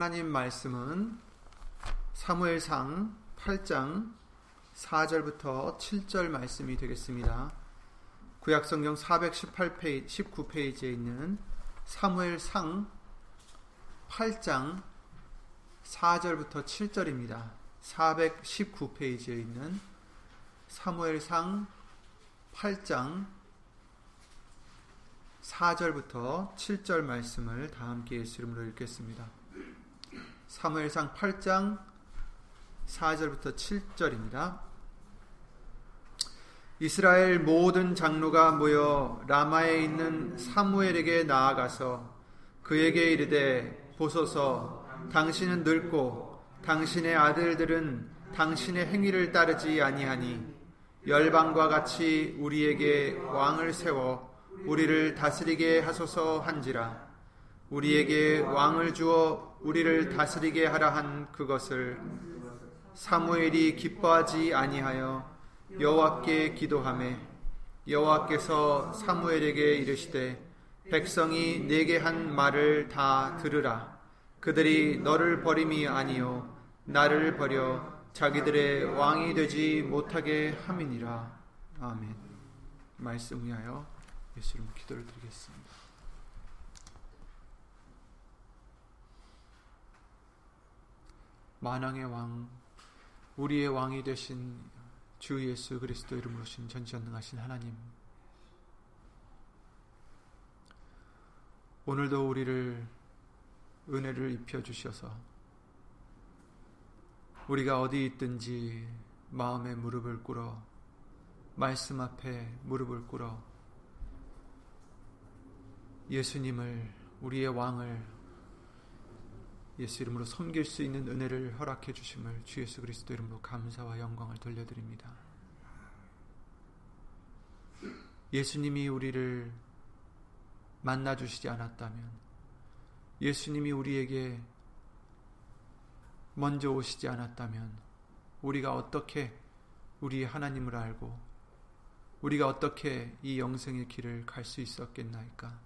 하나님 말씀은 사무엘상 8장 4절부터 7절 말씀이 되겠습니다. 구약성경 418페이지 19페이지에 있는 사무엘상 8장 4절부터 7절입니다. 419페이지에 있는 사무엘상 8장 4절부터 7절 말씀을 다 함께 예수 이름으로 읽겠습니다. 사무엘상 8장 4절부터 7절입니다. 이스라엘 모든 장로가 모여 라마에 있는 사무엘에게 나아가서 그에게 이르되 보소서 당신은 늙고 당신의 아들들은 당신의 행위를 따르지 아니하니 열방과 같이 우리에게 왕을 세워 우리를 다스리게 하소서 한지라 우리에게 왕을 주어 우리를 다스리게 하라 한 그것을 사무엘이 기뻐하지 아니하여 여호와께 기도하매 여호와께서 사무엘에게 이르시되 백성이 내게 한 말을 다 들으라. 그들이 너를 버림이 아니요 나를 버려 자기들의 왕이 되지 못하게 함이니라. 아멘. 말씀 위하여 예수님 기도를 드리겠습니다. 만왕의 왕, 우리의 왕이 되신 주 예수 그리스도 이름으로 신 전지전능하신 하나님. 오늘도 우리를 은혜를 입혀 주셔서 우리가 어디 있든지 마음에 무릎을 꿇어 말씀 앞에 무릎을 꿇어 예수님을 우리의 왕을 예수 이름으로 섬길 수 있는 은혜를 허락해 주심을 주 예수 그리스도 이름으로 감사와 영광을 돌려드립니다. 예수님이 우리를 만나 주시지 않았다면 예수님이 우리에게 먼저 오시지 않았다면 우리가 어떻게 우리 하나님을 알고 우리가 어떻게 이 영생의 길을 갈 수 있었겠나이까?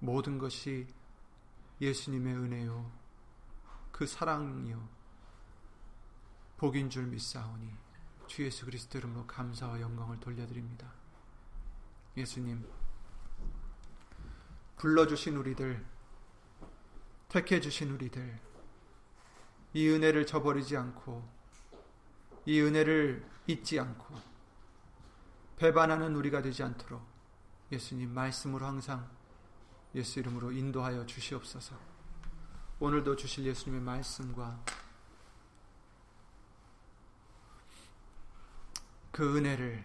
모든 것이 예수님의 은혜요 그 사랑이요 복인 줄 믿사오니 주 예수 그리스도 이름으로 감사와 영광을 돌려드립니다. 예수님 불러주신 우리들 택해 주신 우리들 이 은혜를 저버리지 않고 이 은혜를 잊지 않고 배반하는 우리가 되지 않도록 예수님 말씀으로 항상 예수 이름으로 인도하여 주시옵소서. 오늘도 주실 예수님의 말씀과 그 은혜를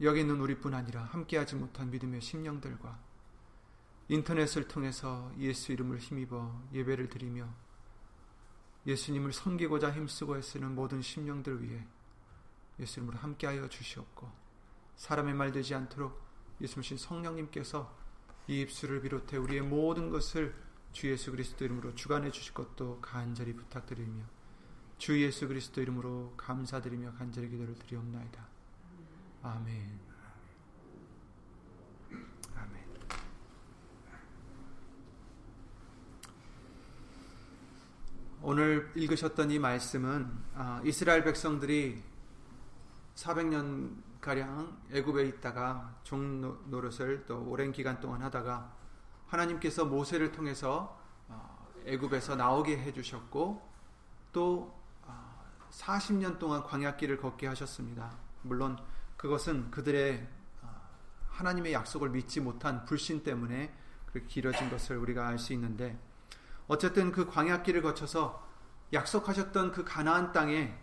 여기 있는 우리뿐 아니라 함께하지 못한 믿음의 심령들과 인터넷을 통해서 예수 이름을 힘입어 예배를 드리며 예수님을 섬기고자 힘쓰고 애쓰는 모든 심령들 위해 예수 이름으로 함께하여 주시옵고 사람의 말 되지 않도록 예수님 성령님께서 이 입술을 비롯해 우리의 모든 것을 주 예수 그리스도 이름으로 주관해 주실 것도 간절히 부탁드리며 주 예수 그리스도 이름으로 감사드리며 간절히 기도를 드리옵나이다. 아멘. 오늘 읽으셨던 이 말씀은 아, 이스라엘 백성들이 400년 가량 애굽에 있다가 종 노릇을 또 오랜 기간 동안 하다가 하나님께서 모세를 통해서 어, 애굽에서 나오게 해주셨고 또 40년 어, 동안 광야길을 걷게 하셨습니다. 물론 그것은 그들의 어, 하나님의 약속을 믿지 못한 불신 때문에 그렇게 길어진 것을 우리가 알 수 있는데 어쨌든 그 광야길을 거쳐서 약속하셨던 그 가나안 땅에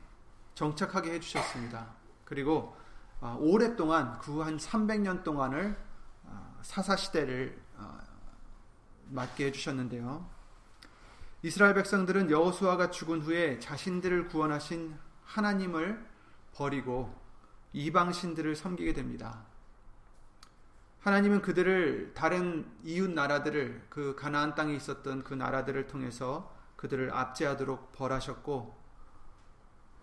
정착하게 해주셨습니다. 그리고 어, 오랫동안 그 한 300년 동안을 어, 사사 시대를 어, 맞게 해주셨는데요. 이스라엘 백성들은 여호수아가 죽은 후에 자신들을 구원하신 하나님을 버리고 이방 신들을 섬기게 됩니다. 하나님은 그들을 다른 이웃 나라들을 그 가나안 땅에 있었던 그 나라들을 통해서 그들을 압제하도록 벌하셨고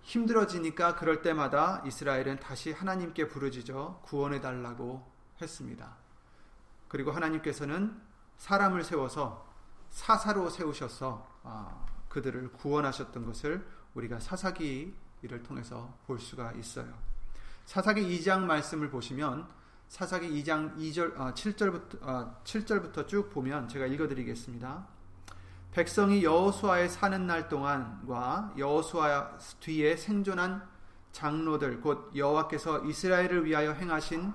힘들어지니까 그럴 때마다 이스라엘은 다시 하나님께 부르짖어 구원해 달라고 했습니다. 그리고 하나님께서는 사람을 세워서 사사로 세우셔서 어, 그들을 구원하셨던 것을 우리가 사사기를 통해서 볼 수가 있어요. 사사기 2장 말씀을 보시면 사사기 2장 2절 어, 7절부터 어, 7절부터 쭉 보면 제가 읽어 드리겠습니다. 백성이 여호수아에 사는 날 동안과 여호수아 뒤에 생존한 장로들 곧 여호와께서 이스라엘을 위하여 행하신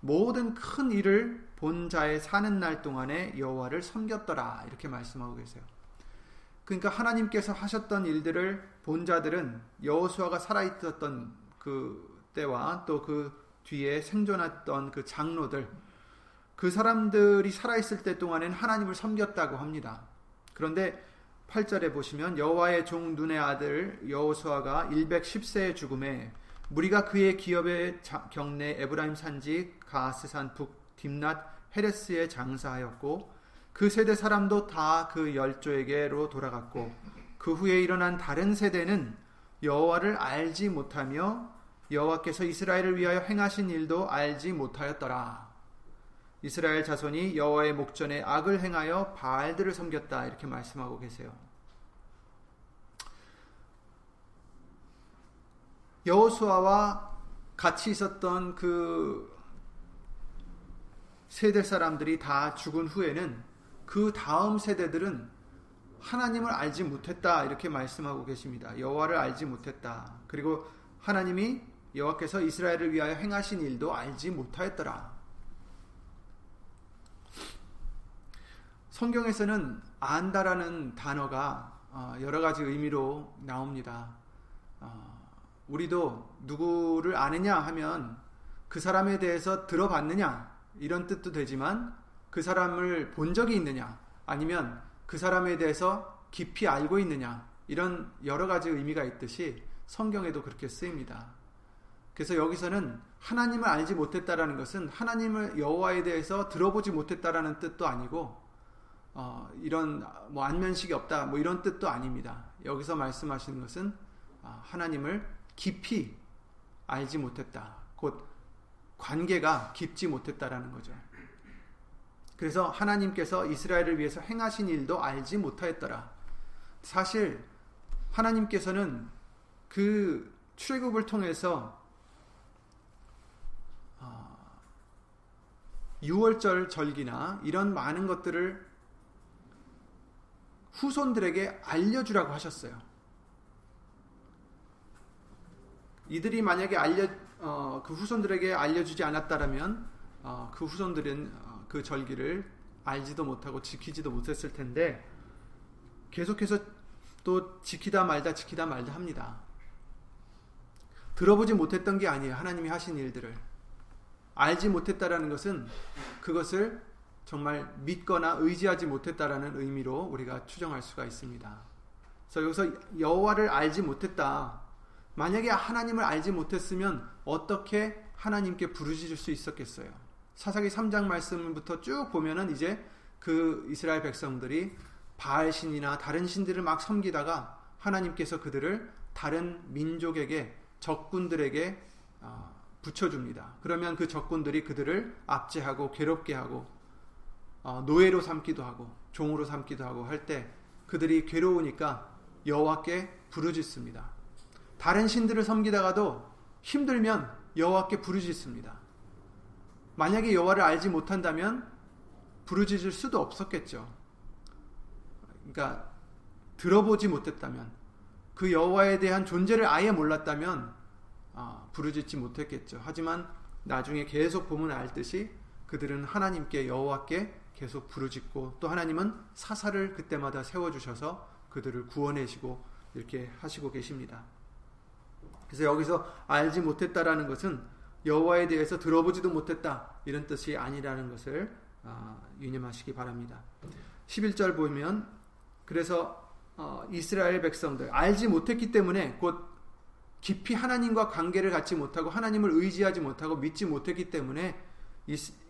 모든 큰 일을 본 자의 사는 날 동안에 여호와를 섬겼더라 이렇게 말씀하고 계세요. 그러니까 하나님께서 하셨던 일들을 본 자들은 여호수아가 살아 있었던 그 때와 또 그 뒤에 생존했던 그 장로들 그 사람들이 살아 있을 때 동안에는 하나님을 섬겼다고 합니다. 그런데 8절에 보시면 여호와의 종 눈의 아들 여호수아가 110세의 죽음에 무리가 그의 기업의 경내 에브라임 산지 가스산 북 딥낫 헤레스에 장사하였고 그 세대 사람도 다 그 열조에게로 돌아갔고 그 후에 일어난 다른 세대는 여호와를 알지 못하며 여호와께서 이스라엘을 위하여 행하신 일도 알지 못하였더라. 이스라엘 자손이 여호와의 목전에 악을 행하여 바알들을 섬겼다 이렇게 말씀하고 계세요. 여호수아와 같이 있었던 그 세대 사람들이 다 죽은 후에는 그 다음 세대들은 하나님을 알지 못했다 이렇게 말씀하고 계십니다. 여호와를 알지 못했다. 그리고 하나님이 여호와께서 이스라엘을 위하여 행하신 일도 알지 못하였더라. 성경에서는 안다라는 단어가 어, 여러 가지 의미로 나옵니다. 어, 우리도 누구를 아느냐 하면 그 사람에 대해서 들어봤느냐 이런 뜻도 되지만 그 사람을 본 적이 있느냐 아니면 그 사람에 대해서 깊이 알고 있느냐 이런 여러 가지 의미가 있듯이 성경에도 그렇게 쓰입니다. 그래서 여기서는 하나님을 알지 못했다라는 것은 하나님을 여호와에 대해서 들어보지 못했다라는 뜻도 아니고 어, 이런 뭐 안면식이 없다 뭐 이런 뜻도 아닙니다. 여기서 말씀하시는 것은 어, 하나님을 깊이 알지 못했다. 곧 관계가 깊지 못했다라는 거죠. 그래서 하나님께서 이스라엘을 위해서 행하신 일도 알지 못하였더라. 사실 하나님께서는 그 출애굽을 통해서 6월절 어, 절기나 이런 많은 것들을 후손들에게 알려주라고 하셨어요. 이들이 만약에 알려 어, 그 후손들에게 알려주지 않았다라면 어, 그 후손들은 어, 그 절기를 알지도 못하고 지키지도 못했을 텐데 계속해서 또 지키다 말다 지키다 말다 합니다. 들어보지 못했던 게 아니에요. 하나님이 하신 일들을 알지 못했다라는 것은 그것을 정말 믿거나 의지하지 못했다라는 의미로 우리가 추정할 수가 있습니다. 그래서 여기서 여호와를 알지 못했다. 만약에 하나님을 알지 못했으면 어떻게 하나님께 부르짖을 수 있었겠어요? 사사기 3장 말씀부터 쭉 보면은 이제 그 이스라엘 백성들이 바알 신이나 다른 신들을 막 섬기다가 하나님께서 그들을 다른 민족에게 적군들에게 어, 붙여줍니다. 그러면 그 적군들이 그들을 압제하고 괴롭게 하고 어, 노예로 삼기도 하고 종으로 삼기도 하고 할 때 그들이 괴로우니까 여호와께 부르짖습니다. 다른 신들을 섬기다가도 힘들면 여호와께 부르짖습니다. 만약에 여호와를 알지 못한다면 부르짖을 수도 없었겠죠. 그러니까 들어보지 못했다면 그 여호와에 대한 존재를 아예 몰랐다면 아, 부르짖지 못했겠죠. 하지만 나중에 계속 보면 알듯이 그들은 하나님께 여호와께 계속 부르짖고 또 하나님은 사사를 그때마다 세워 주셔서 그들을 구원해시고 이렇게 하시고 계십니다. 그래서 여기서 알지 못했다라는 것은 여호와에 대해서 들어보지도 못했다 이런 뜻이 아니라는 것을 아, 유념하시기 바랍니다. 11절 보면 그래서 어, 이스라엘 백성들 알지 못했기 때문에 곧 깊이 하나님과 관계를 갖지 못하고 하나님을 의지하지 못하고 믿지 못했기 때문에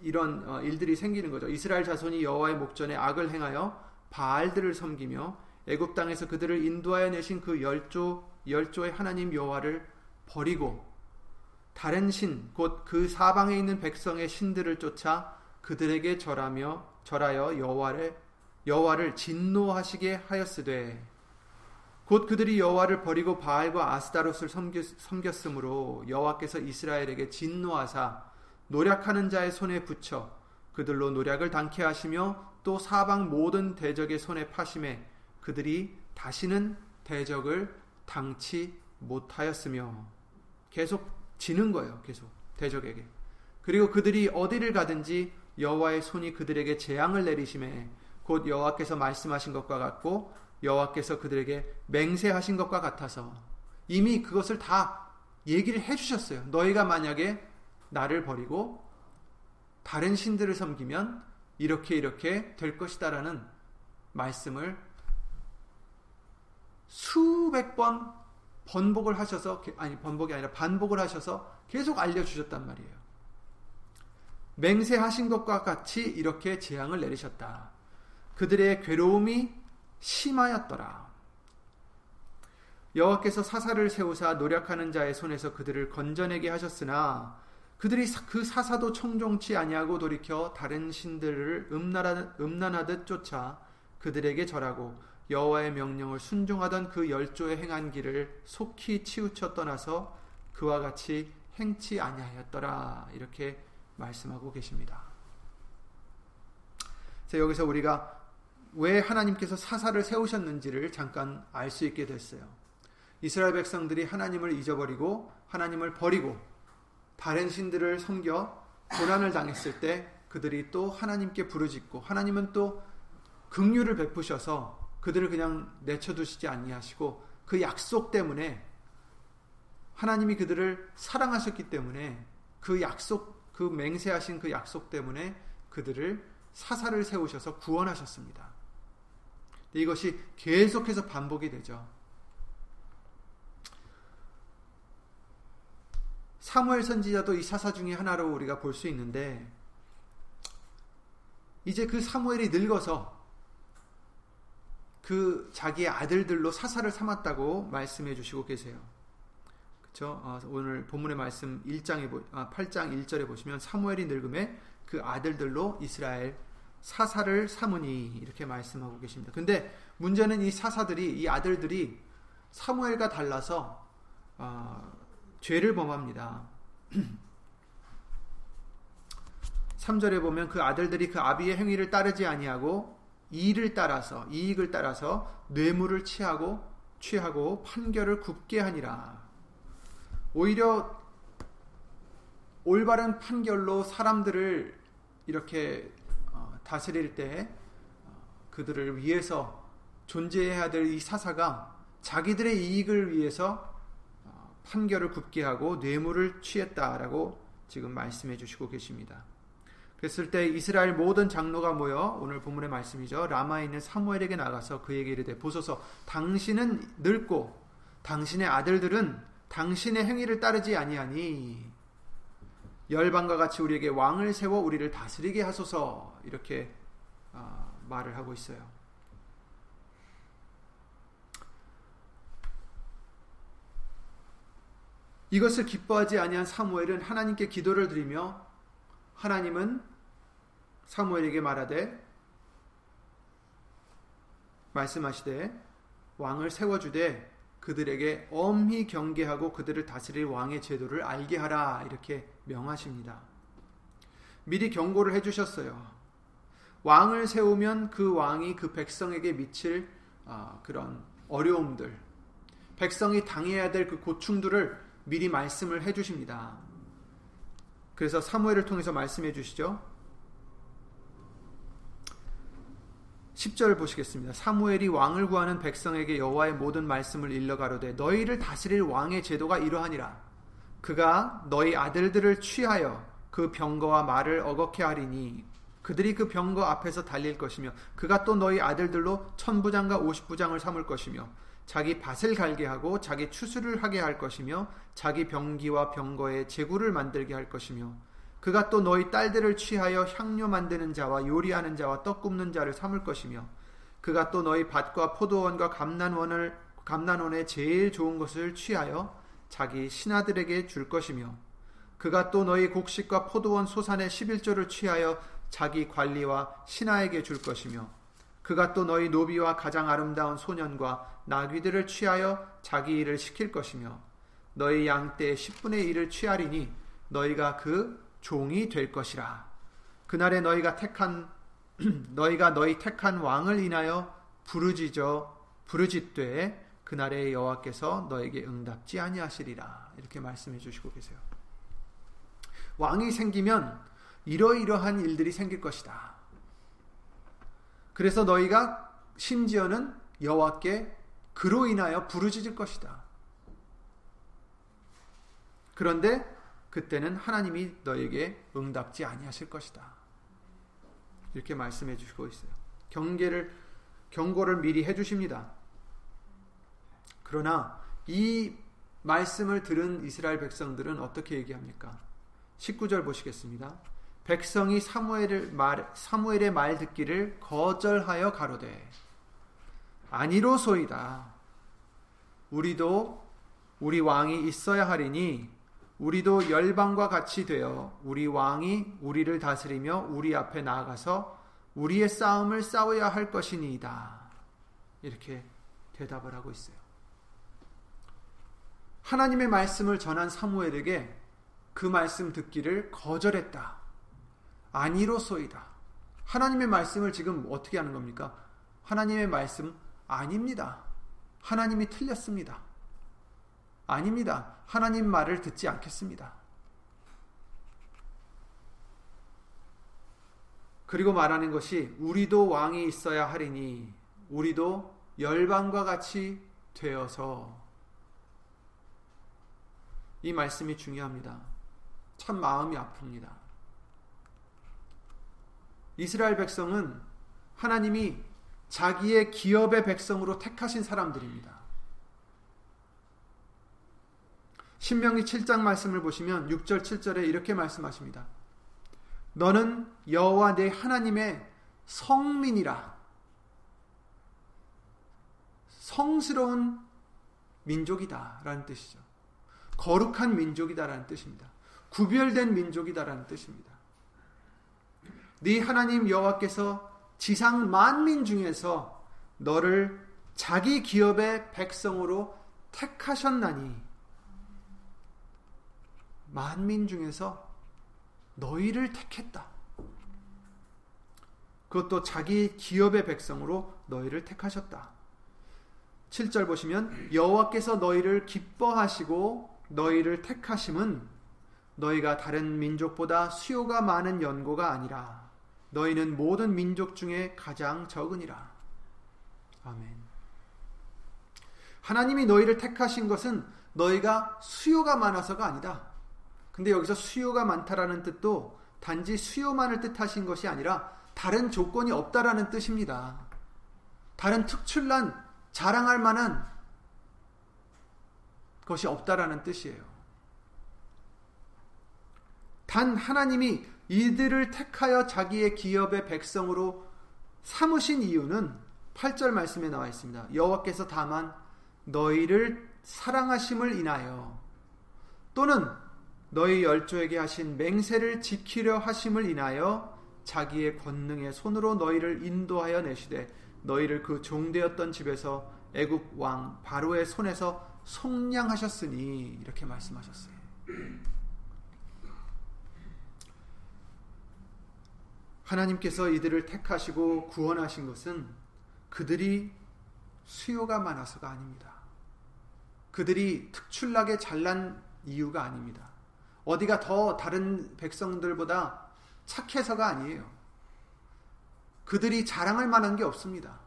이런 어, 일들이 생기는 거죠. 이스라엘 자손이 여호와의 목전에 악을 행하여 바알들을 섬기며 애굽 땅에서 그들을 인도하여 내신 그 열조 열조의 하나님 여호와를 버리고 다른 신, 곧 그 사방에 있는 백성의 신들을 쫓아 그들에게 절하며 절하여 여호와를 여호와를 진노하시게 하였으되 곧 그들이 여호와를 버리고 바알과 아스다롯을 섬겼, 으므로 여호와께서 이스라엘에게 진노하사 노력하는 자의 손에 붙여 그들로 노력을 당케 하시며 또 사방 모든 대적의 손에 파심에 그들이 다시는 대적을 당치 못하였으며 계속 지는 거예요. 계속 대적에게. 그리고 그들이 어디를 가든지 여호와의 손이 그들에게 재앙을 내리심에 곧 여호와께서 말씀하신 것과 같고 여호와께서 그들에게 맹세하신 것과 같아서 이미 그것을 다 얘기를 해 주셨어요. 너희가 만약에 나를 버리고 다른 신들을 섬기면 이렇게 이렇게 될 것이다라는 말씀을 수백 번 번복을 하셔서 아니 번복이 아니라 반복을 하셔서 계속 알려 주셨단 말이에요. 맹세하신 것과 같이 이렇게 재앙을 내리셨다. 그들의 괴로움이 심하였더라. 여호와께서 사사를 세우사 노력하는 자의 손에서 그들을 건져내게 하셨으나 그들이 그 사사도 청종치 아니하고 돌이켜 다른 신들을 음란하듯 쫓아 그들에게 절하고 여호와의 명령을 순종하던 그 열조의 행한 길을 속히 치우쳐 떠나서 그와 같이 행치 아니하였더라 이렇게 말씀하고 계십니다. 자, 여기서 우리가 왜 하나님께서 사사를 세우셨는지를 잠깐 알 수 있게 됐어요. 이스라엘 백성들이 하나님을 잊어버리고 하나님을 버리고 다른 신들을 섬겨 고난을 당했을 때 그들이 또 하나님께 부르짖고 하나님은 또 긍휼을 베푸셔서 그들을 그냥 내쳐두시지 아니하시고 그 약속 때문에 하나님이 그들을 사랑하셨기 때문에 그 약속 그 맹세하신 그 약속 때문에 그들을 사사를 세우셔서 구원하셨습니다. 이것이 계속해서 반복이 되죠. 사무엘 선지자도 이 사사 중에 하나로 우리가 볼 수 있는데 이제 그 사무엘이 늙어서 그 자기의 아들들로 사사를 삼았다고 말씀해 주시고 계세요. 그렇죠? 오늘 본문의 말씀 1장에 8장 1절에 보시면 사무엘이 늙음에 그 아들들로 이스라엘 사사를 삼으니 이렇게 말씀하고 계십니다. 근데 문제는 이 사사들이 이 아들들이 사무엘과 달라서 어, 죄를 범합니다. 3절에 보면 그 아들들이 그 아비의 행위를 따르지 아니하고 이를 따라서 이익을 따라서 뇌물을 취하고 취하고 판결을 굽게 하니라. 오히려 올바른 판결로 사람들을 이렇게 어, 다스릴 때 어, 그들을 위해서 존재해야 될 이 사사가 자기들의 이익을 위해서 판결을 굽게 하고 뇌물을 취했다라고 지금 말씀해 주시고 계십니다. 그랬을 때 이스라엘 모든 장로가 모여 오늘 본문의 말씀이죠. 라마에 있는 사무엘에게 나가서 그에게 이르되 보소서 당신은 늙고 당신의 아들들은 당신의 행위를 따르지 아니하니 열방과 같이 우리에게 왕을 세워 우리를 다스리게 하소서 이렇게 아, 말을 하고 있어요. 이것을 기뻐하지 아니한 사무엘은 하나님께 기도를 드리며 하나님은 사무엘에게 말하되 말씀하시되 왕을 세워주되 그들에게 엄히 경계하고 그들을 다스릴 왕의 제도를 알게 하라 이렇게 명하십니다. 미리 경고를 해주셨어요. 왕을 세우면 그 왕이 그 백성에게 미칠 아, 그런 어려움들, 백성이 당해야 될 그 고충들을 미리 말씀을 해 주십니다. 그래서 사무엘을 통해서 말씀해 주시죠. 10절 보시겠습니다. 사무엘이 왕을 구하는 백성에게 여호와의 모든 말씀을 일러 가로되 너희를 다스릴 왕의 제도가 이러하니라. 그가 너희 아들들을 취하여 그 병거와 말을 어겁게 하리니 그들이 그 병거 앞에서 달릴 것이며 그가 또 너희 아들들로 천부장과 오십부장을 삼을 것이며 자기 밭을 갈게 하고 자기 추수를 하게 할 것이며 자기 병기와 병거에 제구를 만들게 할 것이며 그가 또 너희 딸들을 취하여 향료 만드는 자와 요리하는 자와 떡 굽는 자를 삼을 것이며 그가 또 너희 밭과 포도원과 감난원을 감난원의 제일 좋은 것을 취하여 자기 신하들에게 줄 것이며 그가 또 너희 곡식과 포도원 소산의 11조를 취하여 자기 관리와 신하에게 줄 것이며 그가 또 너희 노비와 가장 아름다운 소년과 나귀들을 취하여 자기 일을 시킬 것이며 너희 양떼의 10분의 1을 취하리니 너희가 그 종이 될 것이라. 그날에 너희가 택한 너희가 너희 택한 왕을 인하여 부르짖어 부르짖되 그날에 여호와께서 너에게 응답지 아니하시리라. 이렇게 말씀해 주시고 계세요. 왕이 생기면 이러이러한 일들이 생길 것이다. 그래서 너희가 심지어는 여호와께 그로 인하여 부르짖을 것이다. 그런데 그때는 하나님이 너에게 응답지 아니하실 것이다. 이렇게 말씀해 주시고 있어요. 경계를 경고를 미리 해 주십니다. 그러나 이 말씀을 들은 이스라엘 백성들은 어떻게 얘기합니까? 19절 보시겠습니다. 백성이 사무엘을 말 사무엘의 말 듣기를 거절하여 가로되 아니로소이다. 우리도 우리 왕이 있어야 하리니 우리도 열방과 같이 되어 우리 왕이 우리를 다스리며 우리 앞에 나아가서 우리의 싸움을 싸워야 할 것이니이다. 이렇게 대답을 하고 있어요. 하나님의 말씀을 전한 사무엘에게 그 말씀 듣기를 거절했다. 아니로소이다. 하나님의 말씀을 지금 어떻게 하는 겁니까? 하나님의 말씀 아닙니다. 하나님이 틀렸습니다. 아닙니다. 하나님 말을 듣지 않겠습니다. 그리고 말하는 것이 우리도 왕이 있어야 하리니 우리도 열방과 같이 되어서 이 말씀이 중요합니다. 참 마음이 아픕니다. 이스라엘 백성은 하나님이 자기의 기업의 백성으로 택하신 사람들입니다. 신명기 7장 말씀을 보시면 6절 7절에 이렇게 말씀하십니다. 너는 여호와 내 하나님의 성민이라. 성스러운 민족이다라는 뜻이죠. 거룩한 민족이다라는 뜻입니다. 구별된 민족이다라는 뜻입니다. 네 하나님 여호와께서 지상 만민 중에서 너를 자기 기업의 백성으로 택하셨나니 만민 중에서 너희를 택했다. 그것도 자기 기업의 백성으로 너희를 택하셨다. 7절 보시면 여호와께서 너희를 기뻐하시고 너희를 택하심은 너희가 다른 민족보다 수요가 많은 연고가 아니라 너희는 모든 민족 중에 가장 적으니라. 아멘. 하나님이 너희를 택하신 것은 너희가 수요가 많아서가 아니다. 근데 여기서 수요가 많다라는 뜻도 단지 수요만을 뜻하신 것이 아니라 다른 조건이 없다라는 뜻입니다. 다른 특출난 자랑할 만한 것이 없다라는 뜻이에요. 단 하나님이 이들을 택하여 자기의 기업의 백성으로 삼으신 이유는 8절 말씀에 나와 있습니다. 여호와께서 다만 너희를 사랑하심을 인하여 또는 너희 열조에게 하신 맹세를 지키려 하심을 인하여 자기의 권능의 손으로 너희를 인도하여 내시되 너희를 그 종되었던 집에서 애굽 왕 바로의 손에서 속량하셨으니 이렇게 말씀하셨어요. 하나님께서 이들을 택하시고 구원하신 것은 그들이 수요가 많아서가 아닙니다. 그들이 특출나게 잘난 이유가 아닙니다. 어디가 더 다른 백성들보다 착해서가 아니에요. 그들이 자랑할 만한 게 없습니다.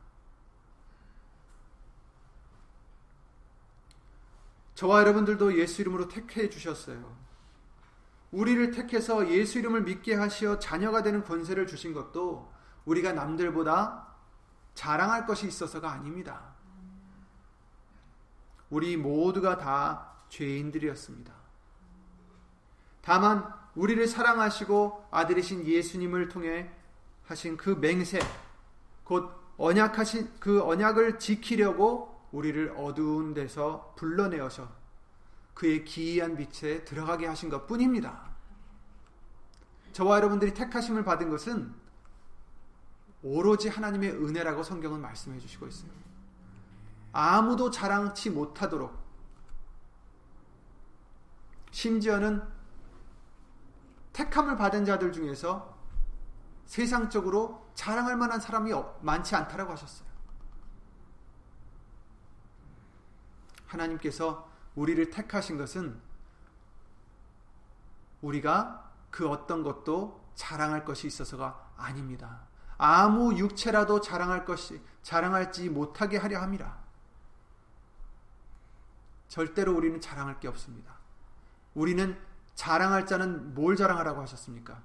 저와 여러분들도 예수 이름으로 택해 주셨어요. 우리를 택해서 예수 이름을 믿게 하시어 자녀가 되는 권세를 주신 것도 우리가 남들보다 자랑할 것이 있어서가 아닙니다. 우리 모두가 다 죄인들이었습니다. 다만 우리를 사랑하시고 아들이신 예수님을 통해 하신 그 맹세, 곧 언약하신 그 언약을 지키려고 우리를 어두운 데서 불러내어서 그의 기이한 빛에 들어가게 하신 것 뿐입니다. 저와 여러분들이 택하심을 받은 것은 오로지 하나님의 은혜라고 성경은 말씀해 주시고 있어요. 아무도 자랑치 못하도록 심지어는 택함을 받은 자들 중에서 세상적으로 자랑할 만한 사람이 많지 않다라고 하셨어요. 하나님께서 우리를 택하신 것은 우리가 그 어떤 것도 자랑할 것이 있어서가 아닙니다. 아무 육체라도 자랑할 것이 자랑할지 못하게 하려 함이라. 절대로 우리는 자랑할 게 없습니다. 우리는 자랑할 자는 뭘 자랑하라고 하셨습니까?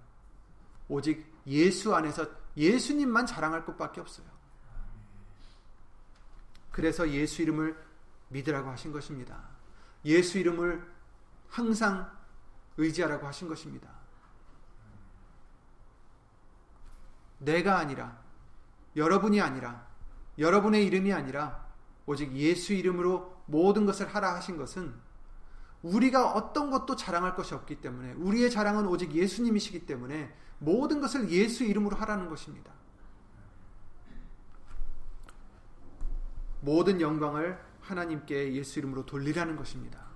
오직 예수 안에서 예수님만 자랑할 것밖에 없어요. 그래서 예수 이름을 믿으라고 하신 것입니다. 예수 이름을 항상 의지하라고 하신 것입니다. 내가 아니라 여러분이 아니라 여러분의 이름이 아니라 오직 예수 이름으로 모든 것을 하라 하신 것은 우리가 어떤 것도 자랑할 것이 없기 때문에 우리의 자랑은 오직 예수님이시기 때문에 모든 것을 예수 이름으로 하라는 것입니다. 모든 영광을 하나님께 예수 이름으로 돌리라는 것입니다.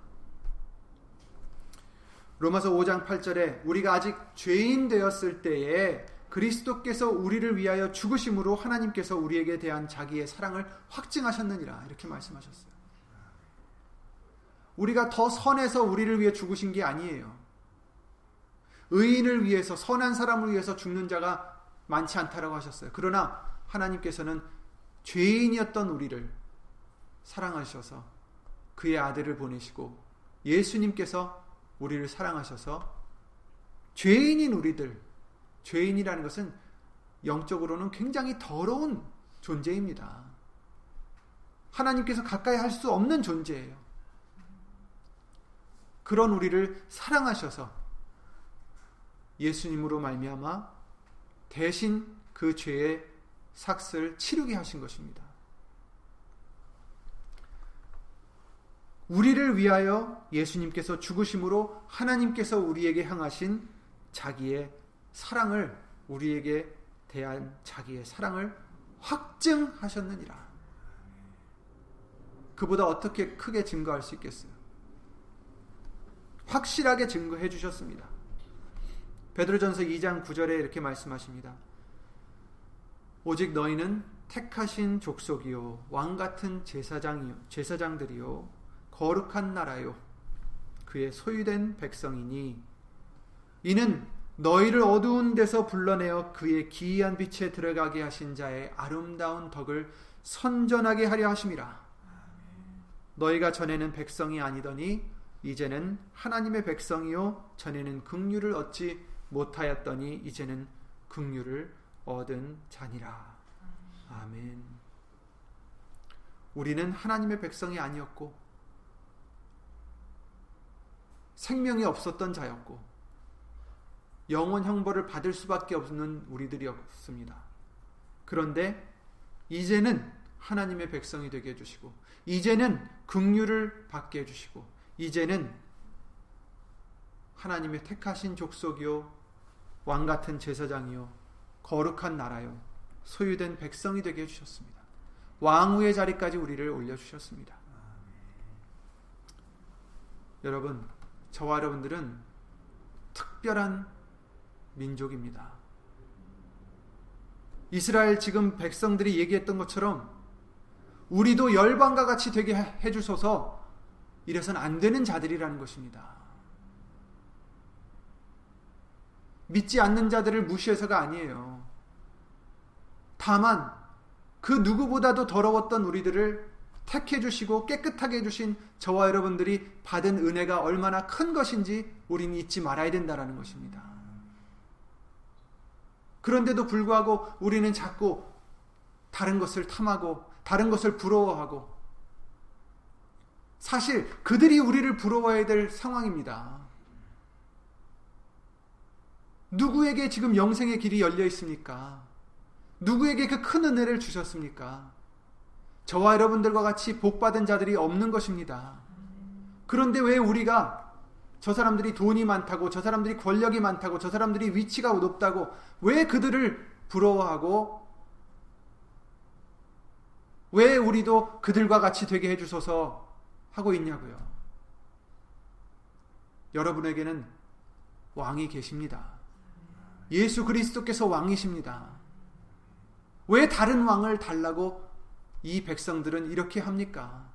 로마서 5장 8절에 우리가 아직 죄인 되었을 때에 그리스도께서 우리를 위하여 죽으심으로 하나님께서 우리에게 대한 자기의 사랑을 확증하셨느니라 이렇게 말씀하셨어요. 우리가 더 선해서 우리를 위해 죽으신 게 아니에요. 의인을 위해서 선한 사람을 위해서 죽는 자가 많지 않다라고 하셨어요. 그러나 하나님께서는 죄인이었던 우리를 사랑하셔서 그의 아들을 보내시고 예수님께서 우리를 사랑하셔서 죄인인 우리들 죄인이라는 것은 영적으로는 굉장히 더러운 존재입니다. 하나님께서 가까이 할 수 없는 존재예요. 그런 우리를 사랑하셔서 예수님으로 말미암아 대신 그 죄의 삭을 치르게 하신 것입니다. 우리를 위하여 예수님께서 죽으심으로 하나님께서 우리에게 향하신 자기의 사랑을 우리에게 대한 자기의 사랑을 확증하셨느니라. 그보다 어떻게 크게 증거할 수 있겠어요? 확실하게 증거해 주셨습니다. 베드로전서 2장 9절에 이렇게 말씀하십니다. 오직 너희는 택하신 족속이요 왕 같은 제사장이요 제사장들이요 거룩한 나라요 그의 소유된 백성이니 이는 너희를 어두운 데서 불러내어 그의 기이한 빛에 들어가게 하신 자의 아름다운 덕을 선전하게 하려 하심이라 너희가 전에는 백성이 아니더니 이제는 하나님의 백성이요 전에는 긍휼을 얻지 못하였더니 이제는 긍휼을 얻은 자니라. 아멘. 우리는 하나님의 백성이 아니었고 생명이 없었던 자였고 영원 형벌을 받을 수밖에 없는 우리들이었습니다. 그런데 이제는 하나님의 백성이 되게 해 주시고 이제는 긍휼을 받게 해 주시고 이제는 하나님의 택하신 족속이요 왕 같은 제사장이요 거룩한 나라요 소유된 백성이 되게 해 주셨습니다. 왕후의 자리까지 우리를 올려 주셨습니다. 여러분, 저와 여러분들은 특별한 민족입니다. 이스라엘 지금 백성들이 얘기했던 것처럼 우리도 열방과 같이 되게 해 주소서 이래선 안 되는 자들이라는 것입니다. 믿지 않는 자들을 무시해서가 아니에요. 다만 그 누구보다도 더러웠던 우리들을 택해 주시고 깨끗하게 해 주신 저와 여러분들이 받은 은혜가 얼마나 큰 것인지 우리는 잊지 말아야 된다는 것입니다. 그런데도 불구하고 우리는 자꾸 다른 것을 탐하고 다른 것을 부러워하고 사실 그들이 우리를 부러워해야 될 상황입니다. 누구에게 지금 영생의 길이 열려 있습니까? 누구에게 그 큰 은혜를 주셨습니까? 저와 여러분들과 같이 복받은 자들이 없는 것입니다. 그런데 왜 우리가 저 사람들이 돈이 많다고, 저 사람들이 권력이 많다고, 저 사람들이 위치가 높다고, 왜 그들을 부러워하고 왜 우리도 그들과 같이 되게 해주소서 하고 있냐고요. 여러분에게는 왕이 계십니다. 예수 그리스도께서 왕이십니다. 왜 다른 왕을 달라고 이 백성들은 이렇게 합니까?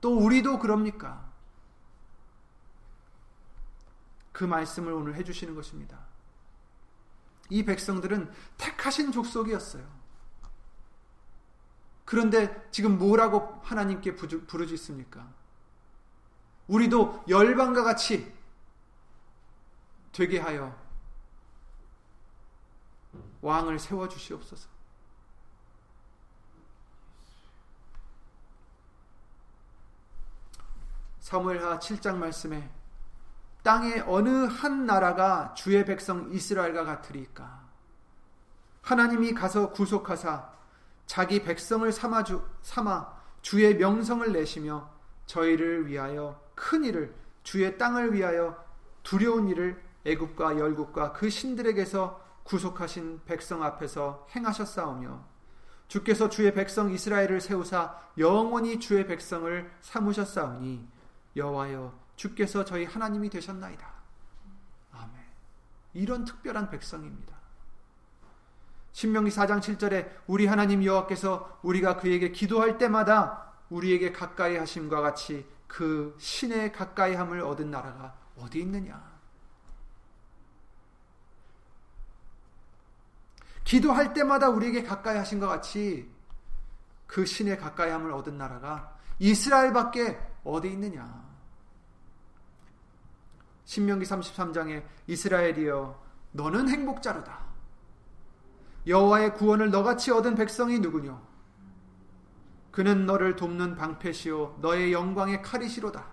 또 우리도 그럽니까? 그 말씀을 오늘 해주시는 것입니다. 이 백성들은 택하신 족속이었어요. 그런데 지금 뭐라고 하나님께 부르짖습니까? 우리도 열방과 같이 되게 하여 왕을 세워 주시옵소서. 사무엘하 7장 말씀에 땅의 어느 한 나라가 주의 백성 이스라엘과 같으리까? 하나님이 가서 구속하사 자기 백성을 삼아, 주, 삼아 주의 명성을 내시며 저희를 위하여 큰 일을 주의 땅을 위하여 두려운 일을 애굽과 열국과 그 신들에게서 구속하신 백성 앞에서 행하셨사오며 주께서 주의 백성 이스라엘을 세우사 영원히 주의 백성을 삼으셨사오니 여호와여 주께서 저희 하나님이 되셨나이다. 아멘. 이런 특별한 백성입니다. 신명기 4장 7절에 우리 하나님 여호와께서 우리가 그에게 기도할 때마다 우리에게 가까이 하심과 같이 그 신의 가까이 함을 얻은 나라가 어디 있느냐? 기도할 때마다 우리에게 가까이 하신 것 같이 그 신의 가까이 함을 얻은 나라가 이스라엘밖에 어디 있느냐? 신명기 33장에 이스라엘이여 너는 행복자로다. 여호와의 구원을 너같이 얻은 백성이 누구뇨? 그는 너를 돕는 방패시오 너의 영광의 칼이시로다.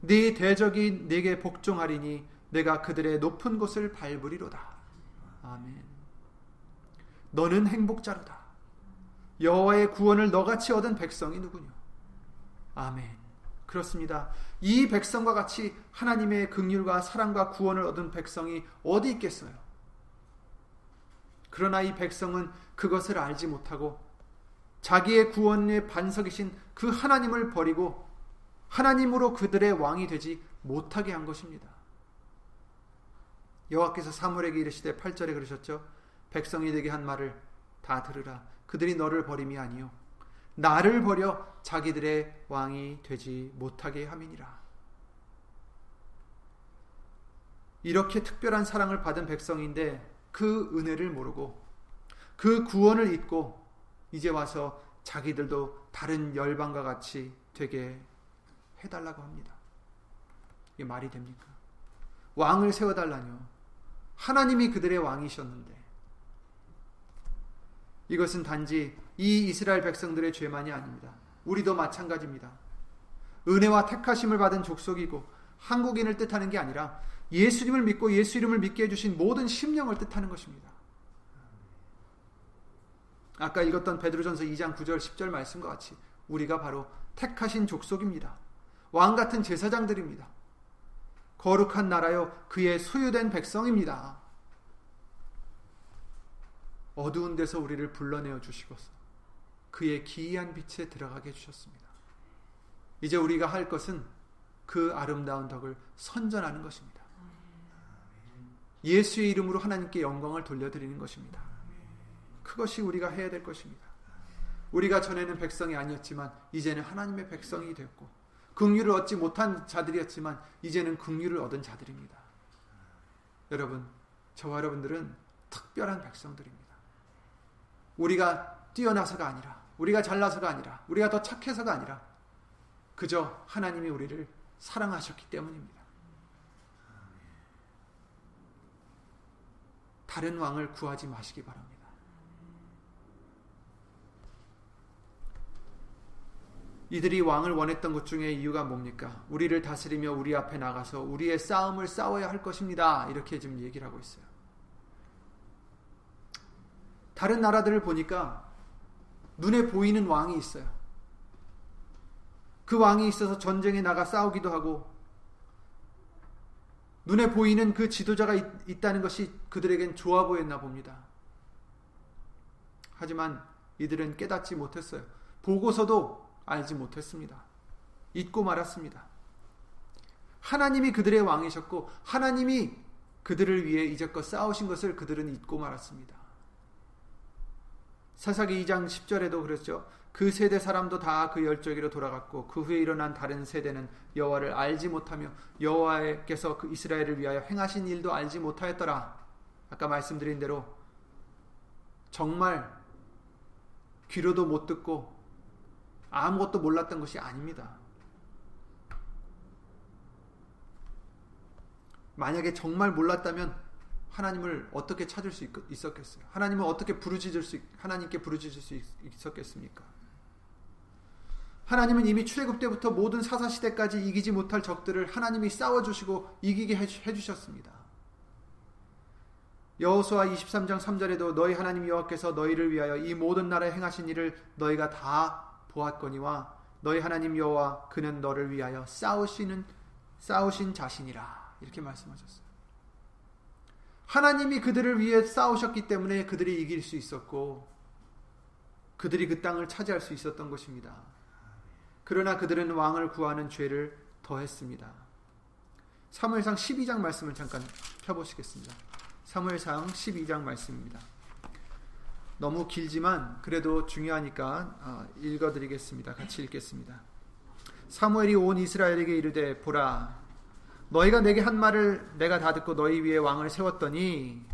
네 대적이 네게 복종하리니 내가 그들의 높은 곳을 밟으리로다. 아멘. 너는 행복자로다. 여호와의 구원을 너같이 얻은 백성이 누구뇨? 아멘. 그렇습니다. 이 백성과 같이 하나님의 긍휼과 사랑과 구원을 얻은 백성이 어디 있겠어요? 그러나 이 백성은 그것을 알지 못하고 자기의 구원의 반석이신 그 하나님을 버리고 하나님으로 그들의 왕이 되지 못하게 한 것입니다. 여호와께서 사무엘에게 이르시되 8절에 그러셨죠. 백성이 되게 한 말을 다 들으라. 그들이 너를 버림이 아니요 나를 버려 자기들의 왕이 되지 못하게 함이니라. 이렇게 특별한 사랑을 받은 백성인데 그 은혜를 모르고 그 구원을 잊고 이제 와서 자기들도 다른 열방과 같이 되게 해달라고 합니다. 이게 말이 됩니까? 왕을 세워달라뇨. 하나님이 그들의 왕이셨는데 이것은 단지 이 이스라엘 백성들의 죄만이 아닙니다. 우리도 마찬가지입니다. 은혜와 택하심을 받은 족속이고 한국인을 뜻하는 게 아니라 예수님을 믿고 예수 이름을 믿게 해주신 모든 심령을 뜻하는 것입니다. 아까 읽었던 베드로전서 2장 9절 10절 말씀과 같이 우리가 바로 택하신 족속입니다. 왕 같은 제사장들입니다. 거룩한 나라요 그의 소유된 백성입니다. 어두운 데서 우리를 불러내어 주시고서 그의 기이한 빛에 들어가게 해주셨습니다. 이제 우리가 할 것은 그 아름다운 덕을 선전하는 것입니다. 예수의 이름으로 하나님께 영광을 돌려드리는 것입니다. 그것이 우리가 해야 될 것입니다. 우리가 전에는 백성이 아니었지만 이제는 하나님의 백성이 되었고 긍휼을 얻지 못한 자들이었지만 이제는 긍휼을 얻은 자들입니다. 여러분, 저와 여러분들은 특별한 백성들입니다. 우리가 뛰어나서가 아니라 우리가 잘나서가 아니라 우리가 더 착해서가 아니라 그저 하나님이 우리를 사랑하셨기 때문입니다. 다른 왕을 구하지 마시기 바랍니다. 이들이 왕을 원했던 것 중에 이유가 뭡니까? 우리를 다스리며 우리 앞에 나가서 우리의 싸움을 싸워야 할 것입니다. 이렇게 지금 얘기를 하고 있어요. 다른 나라들을 보니까 눈에 보이는 왕이 있어요. 그 왕이 있어서 전쟁에 나가 싸우기도 하고 눈에 보이는 그 지도자가 있, 다는 것이 그들에겐 좋아 보였나 봅니다. 하지만 이들은 깨닫지 못했어요. 보고서도 알지 못했습니다. 잊고 말았습니다. 하나님이 그들의 왕이셨고 하나님이 그들을 위해 이제껏 싸우신 것을 그들은 잊고 말았습니다. 사사기 2장 10절에도 그랬죠. 그 세대 사람도 다 그 열조기로 돌아갔고 그 후에 일어난 다른 세대는 여호와를 알지 못하며 여호와께서 그 이스라엘을 위하여 행하신 일도 알지 못하였더라. 아까 말씀드린 대로 정말 귀로도 못 듣고 아무것도 몰랐던 것이 아닙니다. 만약에 정말 몰랐다면 하나님을 어떻게 찾을 수 있었겠어요? 하나님을 어떻게 부르짖을 수 하나님께 부르짖을 수 있었겠습니까? 하나님은 이미 출애굽 때부터 모든 사사 시대까지 이기지 못할 적들을 하나님이 싸워 주시고 이기게 해 주셨습니다. 여호수아 23장 3절에도 너희 하나님 여호와께서 너희를 위하여 이 모든 나라에 행하신 일을 너희가 다 보았거니와 너희 하나님 여호와 그는 너를 위하여 싸우시는 싸우신 자신이라 이렇게 말씀하셨어요. 하나님이 그들을 위해 싸우셨기 때문에 그들이 이길 수 있었고 그들이 그 땅을 차지할 수 있었던 것입니다. 그러나 그들은 왕을 구하는 죄를 더했습니다. 사무엘상 12장 말씀을 잠깐 펴보시겠습니다. 사무엘상 12장 말씀입니다. 너무 길지만 그래도 중요하니까 아, 읽어드리겠습니다. 같이 읽겠습니다. 사무엘이 온 이스라엘에게 이르되 보라 너희가 내게 한 말을 내가 다 듣고 너희 위에 왕을 세웠더니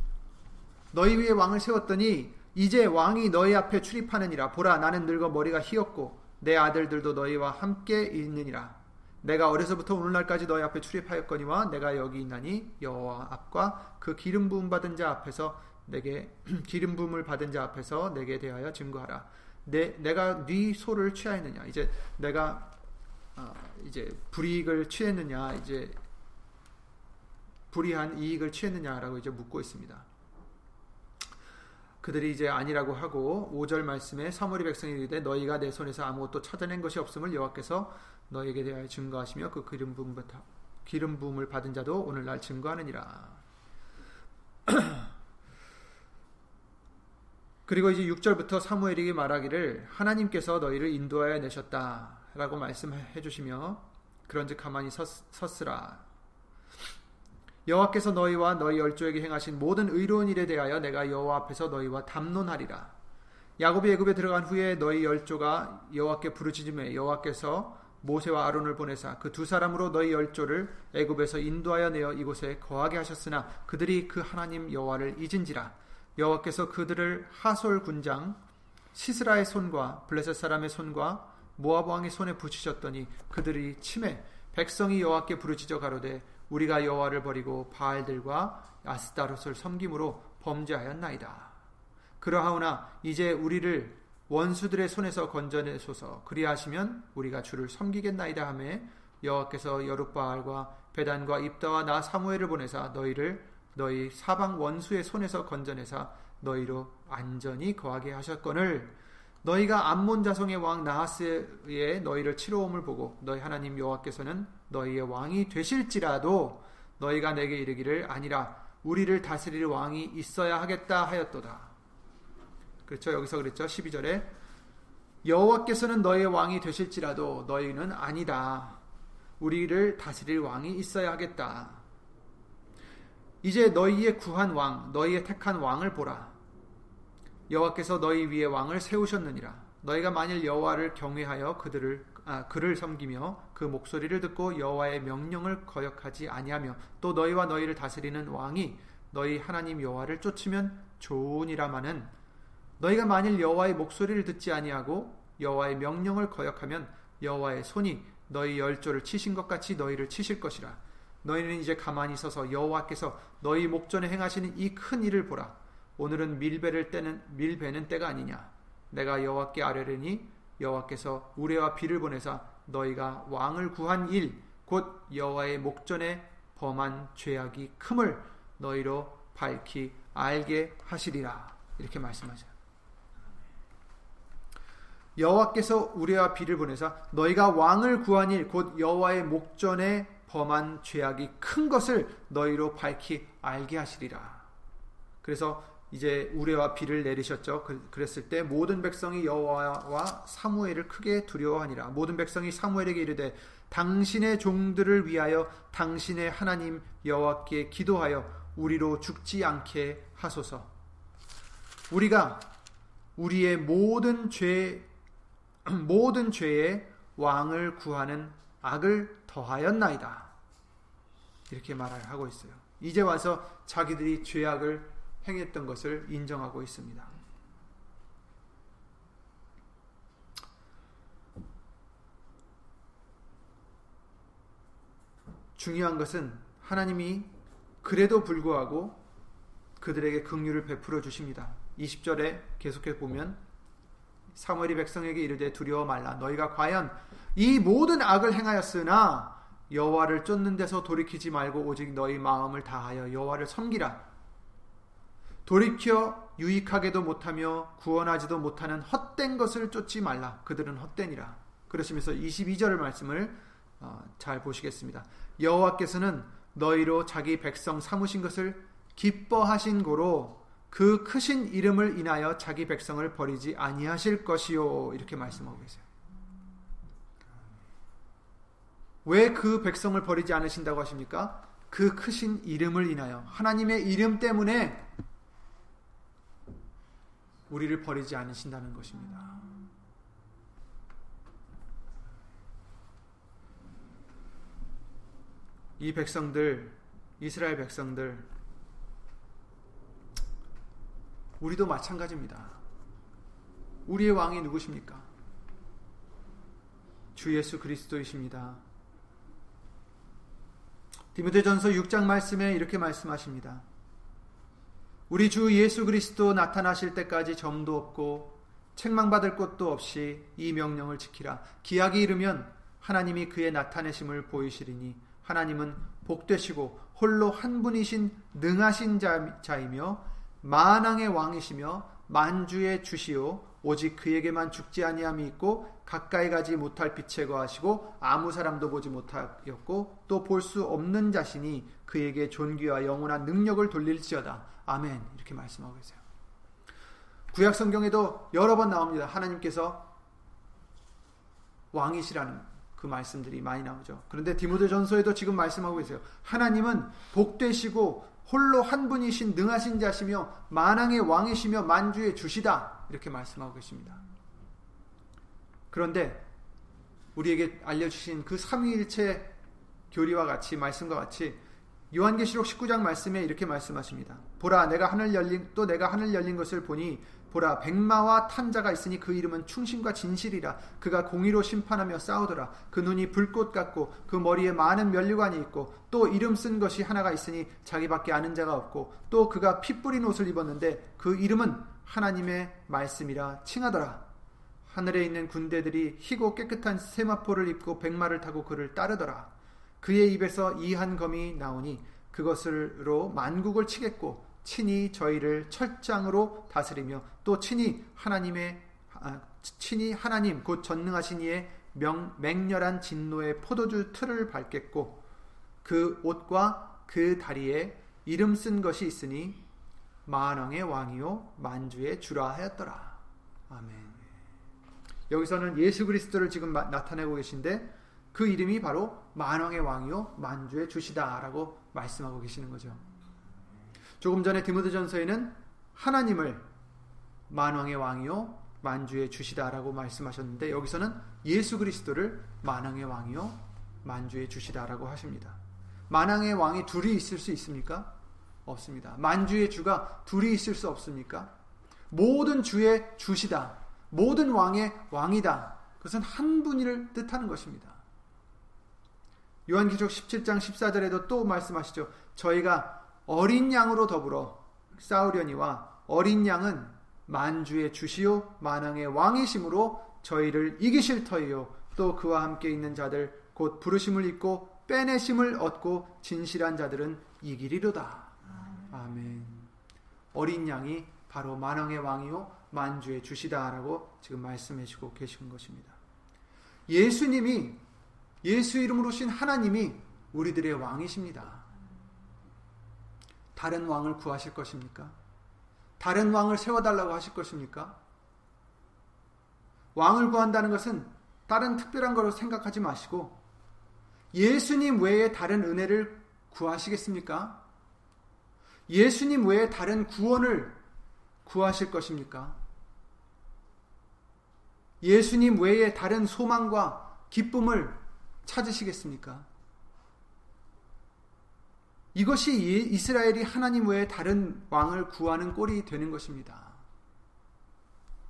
너희 위에 왕을 세웠더니 이제 왕이 너희 앞에 출입하느니라. 보라 나는 늙어 머리가 희었고 내 아들들도 너희와 함께 있느니라. 내가 어려서부터 오늘날까지 너희 앞에 출입하였거니와 내가 여기 있나니 여호와 앞과 그 기름 부음 받은 자 앞에서 내게 기름 부음을 받은 자 앞에서 내게 대하여 증거하라. 내 내가 네 소를 취하였느냐? 이제 내가 어, 이제 불이익을 취했느냐? 이제 불이한 이익을 취했느냐라고 이제 묻고 있습니다. 그들이 이제 아니라고 하고 5절 말씀에 사무리 백성이 이르되 너희가 내 손에서 아무것도 찾아낸 것이 없음을 여호와께서 너에게 대하여 증거하시며 그 기름 부음 기름 부음을 받은 자도 오늘날 증거하느니라. 그리고 이제 6절부터 사무엘에게 말하기를 하나님께서 너희를 인도하여 내셨다라고 말씀해 주시며 그런즉 가만히 섰, 섰으라 여호와께서 너희와 너희 열조에게 행하신 모든 의로운 일에 대하여 내가 여호와 앞에서 너희와 담론하리라. 야곱이 애굽에 들어간 후에 너희 열조가 여호와께 부르짖음에 여호와께서 모세와 아론을 보내사 그 두 사람으로 너희 열조를 애굽에서 인도하여 내어 이곳에 거하게 하셨으나 그들이 그 하나님 여호와를 잊은지라 여호와께서 그들을 하솔 군장 시스라의 손과 블레셋 사람의 손과 모압 왕의 손에 붙이셨더니 그들이 침해 백성이 여호와께 부르짖어 가로되 우리가 여호와를 버리고 바알들과 아스타롯을 섬김으로 범죄하였나이다. 그러하오나 이제 우리를 원수들의 손에서 건져내소서 그리하시면 우리가 주를 섬기겠나이다 하매 여호와께서 여룻바알과 베단과 입다와 나 사무엘을 보내사 너희를 너희 사방 원수의 손에서 건져내사 너희로 안전히 거하게 하셨거늘 너희가 암몬 자성의 왕 나하스의 너희를 치러옴을 보고 너희 하나님 여호와께서는 너희의 왕이 되실지라도 너희가 내게 이르기를 아니라 우리를 다스릴 왕이 있어야 하겠다 하였도다. 그렇죠. 여기서 그랬죠. 12절에 여호와께서는 너희의 왕이 되실지라도 너희는 아니다. 우리를 다스릴 왕이 있어야 하겠다. 이제 너희의 구한 왕, 너희의 택한 왕을 보라. 여호와께서 너희 위에 왕을 세우셨느니라. 너희가 만일 여호와를 경외하여 그들을 아, 그를 섬기며 그 목소리를 듣고 여호와의 명령을 거역하지 아니하며 또 너희와 너희를 다스리는 왕이 너희 하나님 여호와를 쫓으면 좋으니라마는 너희가 만일 여호와의 목소리를 듣지 아니하고 여호와의 명령을 거역하면 여호와의 손이 너희 열조를 치신 것 같이 너희를 치실 것이라. 너희는 이제 가만히 서서 여호와께서 너희 목전에 행하시는 이 큰 일을 보라. 오늘은 밀배를 때는 밀배는 때가 아니냐. 내가 여호와께 아뢰려니 여호와께서 우레와 비를 보내사 너희가 왕을 구한 일 곧 여호와의 목전에 범한 죄악이 큼을 너희로 밝히 알게 하시리라 이렇게 말씀하죠. 여호와께서 우레와 비를 보내사 너희가 왕을 구한 일 곧 여호와의 목전에 범한 죄악이 큰 것을 너희로 밝히 알게 하시리라. 그래서 이제 우레와 비를 내리셨죠. 그, 그랬을 때 모든 백성이 여호와와 사무엘을 크게 두려워하니라. 모든 백성이 사무엘에게 이르되 당신의 종들을 위하여 당신의 하나님 여호와께 기도하여 우리로 죽지 않게 하소서. 우리가 우리의 모든 죄 모든 죄에 왕을 구하는 악을 더하였나이다. 이렇게 말을 하고 있어요. 이제 와서 자기들이 죄악을 행했던 것을 인정하고 있습니다. 중요한 것은 하나님이 그래도 불구하고 그들에게 긍휼을 베풀어 주십니다. 20절에 계속해 보면 사무엘이 백성에게 이르되 두려워 말라 너희가 과연 이 모든 악을 행하였으나 여호와를 쫓는 데서 돌이키지 말고 오직 너희 마음을 다하여 여호와를 섬기라 돌이켜 유익하게도 못하며 구원하지도 못하는 헛된 것을 쫓지 말라. 그들은 헛되니라. 그러시면서 22절 말씀을 어, 잘 보시겠습니다. 여호와께서는 너희로 자기 백성 삼으신 것을 기뻐하신 고로 그 크신 이름을 인하여 자기 백성을 버리지 아니하실 것이요. 이렇게 말씀하고 계세요. 왜 그 백성을 버리지 않으신다고 하십니까? 그 크신 이름을 인하여. 하나님의 이름 때문에 우리를 버리지 않으신다는 것입니다. 이 백성들 이스라엘 백성들 우리도 마찬가지입니다. 우리의 왕이 누구십니까? 주 예수 그리스도이십니다. 디모데전서 6장 말씀에 이렇게 말씀하십니다. 우리 주 예수 그리스도 나타나실 때까지 점도 없고 책망받을 것도 없이 이 명령을 지키라. 기약이 이르면 하나님이 그의 나타내심을 보이시리니 하나님은 복되시고 홀로 한 분이신 능하신 자이며 만왕의 왕이시며 만주의 주시오 오직 그에게만 죽지 아니함이 있고 가까이 가지 못할 빛에 거하시고 아무 사람도 보지 못하였고 또 볼 수 없는 자신이 그에게 존귀와 영원한 능력을 돌릴지어다 아멘 이렇게 말씀하고 계세요. 구약 성경에도 여러 번 나옵니다. 하나님께서 왕이시라는 그 말씀들이 많이 나오죠. 그런데 디모데전서에도 지금 말씀하고 계세요. 하나님은 복되시고 홀로 한 분이신 능하신 자시며 만왕의 왕이시며 만주의 주시다. 이렇게 말씀하고 계십니다. 그런데 우리에게 알려주신 그 삼위일체 교리와 같이 말씀과 같이 요한계시록 19장 말씀에 이렇게 말씀하십니다. 보라 내가 하늘 열린 또 내가 하늘 열린 것을 보니 보라 백마와 탄자가 있으니 그 이름은 충신과 진실이라. 그가 공의로 심판하며 싸우더라. 그 눈이 불꽃 같고 그 머리에 많은 면류관이 있고 또 이름 쓴 것이 하나가 있으니 자기밖에 아는 자가 없고 또 그가 피 뿌린 옷을 입었는데 그 이름은 하나님의 말씀이라 칭하더라. 하늘에 있는 군대들이 희고 깨끗한 세마포를 입고 백마를 타고 그를 따르더라 그의 입에서 이한 검이 나오니 그것으로 만국을 치겠고 친히 저희를 철장으로 다스리며 또 친히 하나님의 아, 친히 하나님 곧 전능하신 이의 명, 맹렬한 진노의 포도주 틀을 밟겠고 그 옷과 그 다리에 이름 쓴 것이 있으니 만왕의 왕이요 만주의 주라 하였더라. 아멘. 여기서는 예수 그리스도를 지금 나타내고 계신데 그 이름이 바로 만왕의 왕이요 만주의 주시다라고 말씀하고 계시는 거죠. 조금 전에 디모데전서에는 하나님을 만왕의 왕이요 만주의 주시다라고 말씀하셨는데 여기서는 예수 그리스도를 만왕의 왕이요 만주의 주시다라고 하십니다. 만왕의 왕이 둘이 있을 수 있습니까? 없습니다. 만주의 주가 둘이 있을 수 없습니까? 모든 주의 주시다. 모든 왕의 왕이다. 그것은 한 분을 뜻하는 것입니다. 요한기적 17장 14절에도 또 말씀하시죠. 저희가 어린 양으로 더불어 싸우려니와 어린 양은 만주의 주시요 만왕의 왕이심으로 저희를 이기실 터이요 또 그와 함께 있는 자들 곧 부르심을 입고 빼내심을 얻고 진실한 자들은 이기리로다. 아멘. 어린 양이 바로 만왕의 왕이요 만주의 주시다라고 지금 말씀해 주고 계신 것입니다. 예수님이 예수 이름으로 신 하나님이 우리들의 왕이십니다. 다른 왕을 구하실 것입니까? 다른 왕을 세워달라고 하실 것입니까? 왕을 구한다는 것은 다른 특별한 거로 생각하지 마시고 예수님 외에 다른 은혜를 구하시겠습니까? 예수님 외에 다른 구원을 구하실 것입니까? 예수님 외에 다른 소망과 기쁨을 찾으시겠습니까? 이것이 이스라엘이 하나님 외에 다른 왕을 구하는 꼴이 되는 것입니다.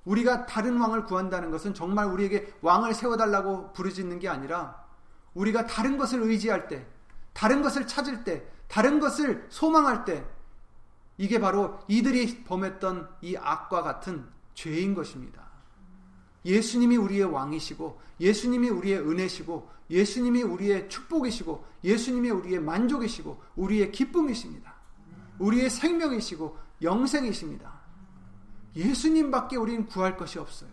우리가 다른 왕을 구한다는 것은 정말 우리에게 왕을 세워달라고 부르짖는 게 아니라 우리가 다른 것을 의지할 때, 다른 것을 찾을 때, 다른 것을 소망할 때, 이게 바로 이들이 범했던 이 악과 같은 죄인 것입니다. 예수님이 우리의 왕이시고, 예수님이 우리의 은혜시고, 예수님이 우리의 축복이시고, 예수님이 우리의 만족이시고, 우리의 기쁨이십니다. 우리의 생명이시고, 영생이십니다. 예수님밖에 우리는 구할 것이 없어요.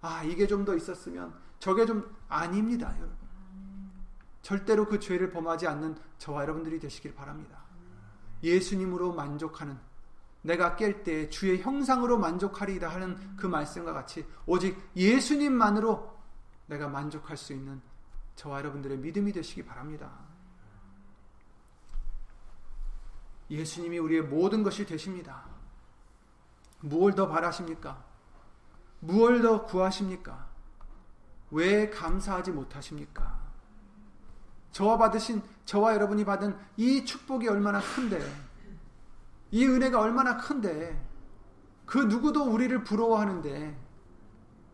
아, 이게 좀 더 있었으면, 저게 좀 아닙니다, 여러분. 절대로 그 죄를 범하지 않는 저와 여러분들이 되시길 바랍니다. 예수님으로 만족하는 내가 깰 때 주의 형상으로 만족하리이다 하는 그 말씀과 같이 오직 예수님만으로 내가 만족할 수 있는 저와 여러분들의 믿음이 되시기 바랍니다. 예수님이 우리의 모든 것이 되십니다. 무엇 더 바라십니까? 무엇 더 구하십니까? 왜 감사하지 못하십니까? 저와 받으신 저와 여러분이 받은 이 축복이 얼마나 큰데 이 은혜가 얼마나 큰데 그 누구도 우리를 부러워하는데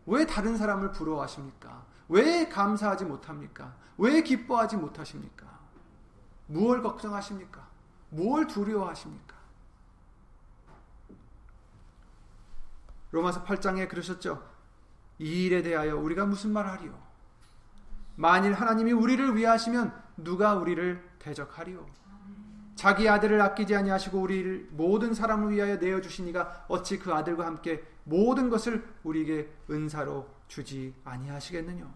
왜 다른 사람을 부러워하십니까? 왜 감사하지 못합니까? 왜 기뻐하지 못하십니까? 무엇 걱정하십니까? 무엇 두려워하십니까? 로마서 8장에 그러셨죠. 이 일에 대하여 우리가 무슨 말 하리요? 만일 하나님이 우리를 위하시면 누가 우리를 대적하리요? 자기 아들을 아끼지 아니하시고 우리를 모든 사람을 위하여 내어 주시니가 어찌 그 아들과 함께 모든 것을 우리에게 은사로 주지 아니하시겠느냐.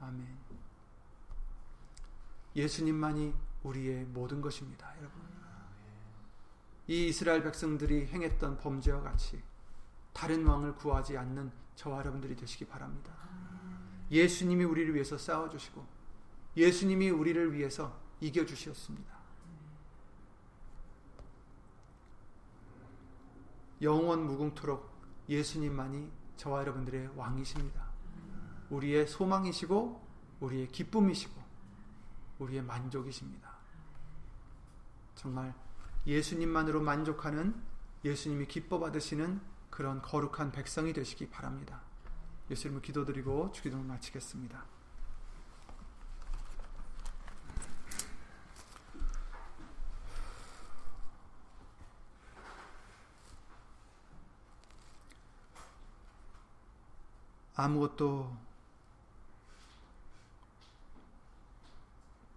아멘. 예수님만이 우리의 모든 것입니다, 여러분. 이 이스라엘 백성들이 행했던 범죄와 같이 다른 왕을 구하지 않는 저와 여러분들이 되시기 바랍니다. 예수님이 우리를 위해서 싸워 주시고 예수님이 우리를 위해서 이겨 주셨습니다. 영원 무궁토록 예수님만이 저와 여러분들의 왕이십니다. 우리의 소망이시고 우리의 기쁨이시고 우리의 만족이십니다. 정말 예수님만으로 만족하는 예수님이 기뻐 받으시는 그런 거룩한 백성이 되시기 바랍니다. 예수님을 기도드리고 주기도를 마치겠습니다. 아무것도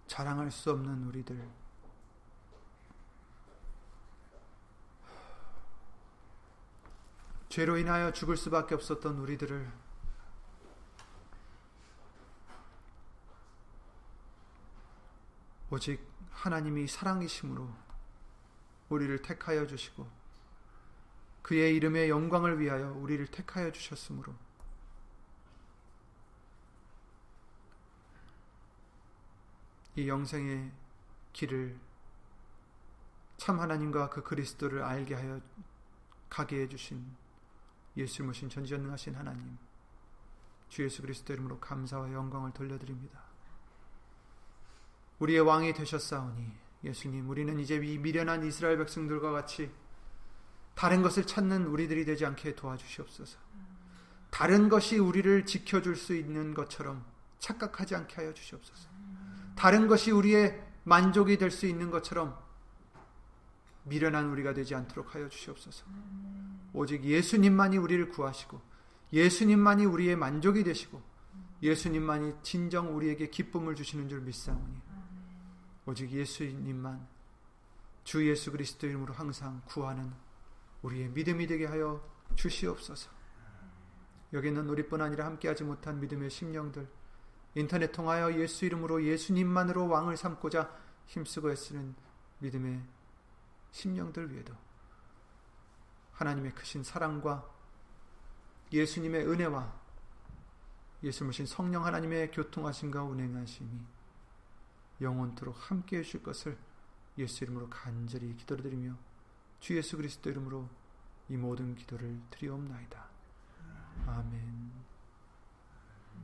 자랑할 수 없는 우리들. 죄로 인하여 죽을 수밖에 없었던 우리들을 오직 하나님이 사랑이심으로 우리를 택하여 주시고 그의 이름의 영광을 위하여 우리를 택하여 주셨으므로 이 영생의 길을 참 하나님과 그 그리스도를 알게 하여 가게 해주신 예수 모신 전지전능하신 하나님 주 예수 그리스도 이름으로 감사와 영광을 돌려드립니다. 우리의 왕이 되셨사오니 예수님 우리는 이제 이 미련한 이스라엘 백성들과 같이 다른 것을 찾는 우리들이 되지 않게 도와주시옵소서. 다른 것이 우리를 지켜줄 수 있는 것처럼 착각하지 않게 하여 주시옵소서. 다른 것이 우리의 만족이 될 수 있는 것처럼 미련한 우리가 되지 않도록 하여 주시옵소서. 오직 예수님만이 우리를 구하시고 예수님만이 우리의 만족이 되시고 예수님만이 진정 우리에게 기쁨을 주시는 줄 믿사오니 오직 예수님만 주 예수 그리스도 이름으로 항상 구하는 우리의 믿음이 되게 하여 주시옵소서. 여기 있는 우리뿐 아니라 함께하지 못한 믿음의 심령들 인터넷 통하여 예수 이름으로 예수님만으로 왕을 삼고자 힘쓰고 애쓰는 믿음의 심령들 위에도 하나님의 크신 사랑과 예수님의 은혜와 예수님신 성령 하나님의 교통하심과 운행하심이 영원토록 함께 해 주실 것을 예수 이름으로 간절히 기도드리며 주 예수 그리스도 이름으로 이 모든 기도를 드리옵나이다. 아멘.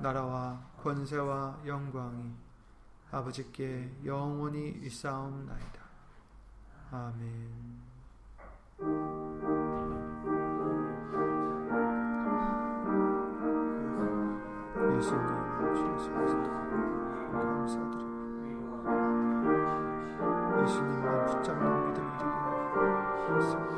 나라와 권세와 영광이 아버지께 영원히 있사옵나이다. 아멘 예수님 주 예수 감사드립니다. 예수님만 붙잡는 믿음 되게 도와주시옵소서.